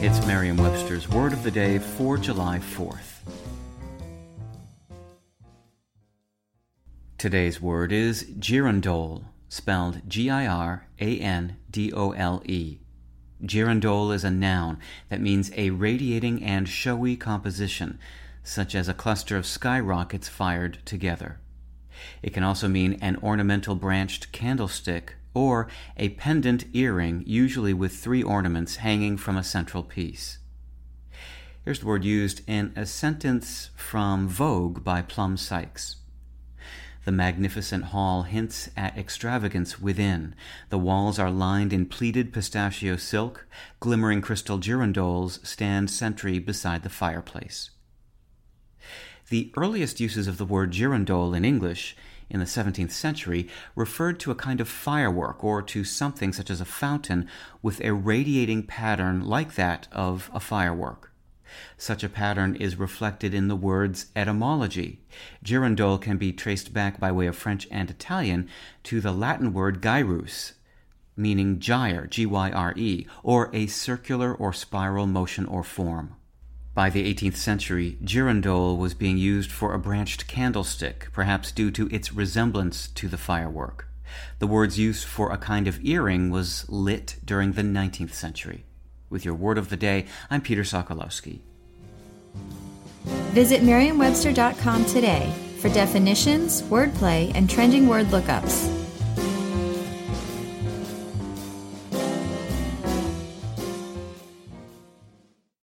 It's Merriam Webster's Word of the Day for July 4th. Today's word is girandole, spelled G I R A N D O L E. Girandole is a noun that means a radiating and showy composition, such as a cluster of skyrockets fired together. It can also mean an ornamental branched candlestick or a pendant earring, usually with three ornaments hanging from a central piece. Here's the word used in a sentence from Vogue by Plum Sykes. The magnificent hall hints at extravagance within. The walls are lined in pleated pistachio silk. Glimmering crystal girandoles stand sentry beside the fireplace. The earliest uses of the word girandole in English in the 17th century referred to a kind of firework or to something such as a fountain with a radiating pattern like that of a firework. Such a pattern is reflected in the word's etymology. Girandole can be traced back by way of French and Italian to the Latin word gyrus, meaning gyre, G Y R E, or a circular or spiral motion or form. By the 18th century, girandole was being used for a branched candlestick, perhaps due to its resemblance to the firework. The word's use for a kind of earring was lit during the 19th century. With your word of the day, I'm Peter Sokolowski. Visit Merriam-Webster.com today for definitions, wordplay, and trending word lookups.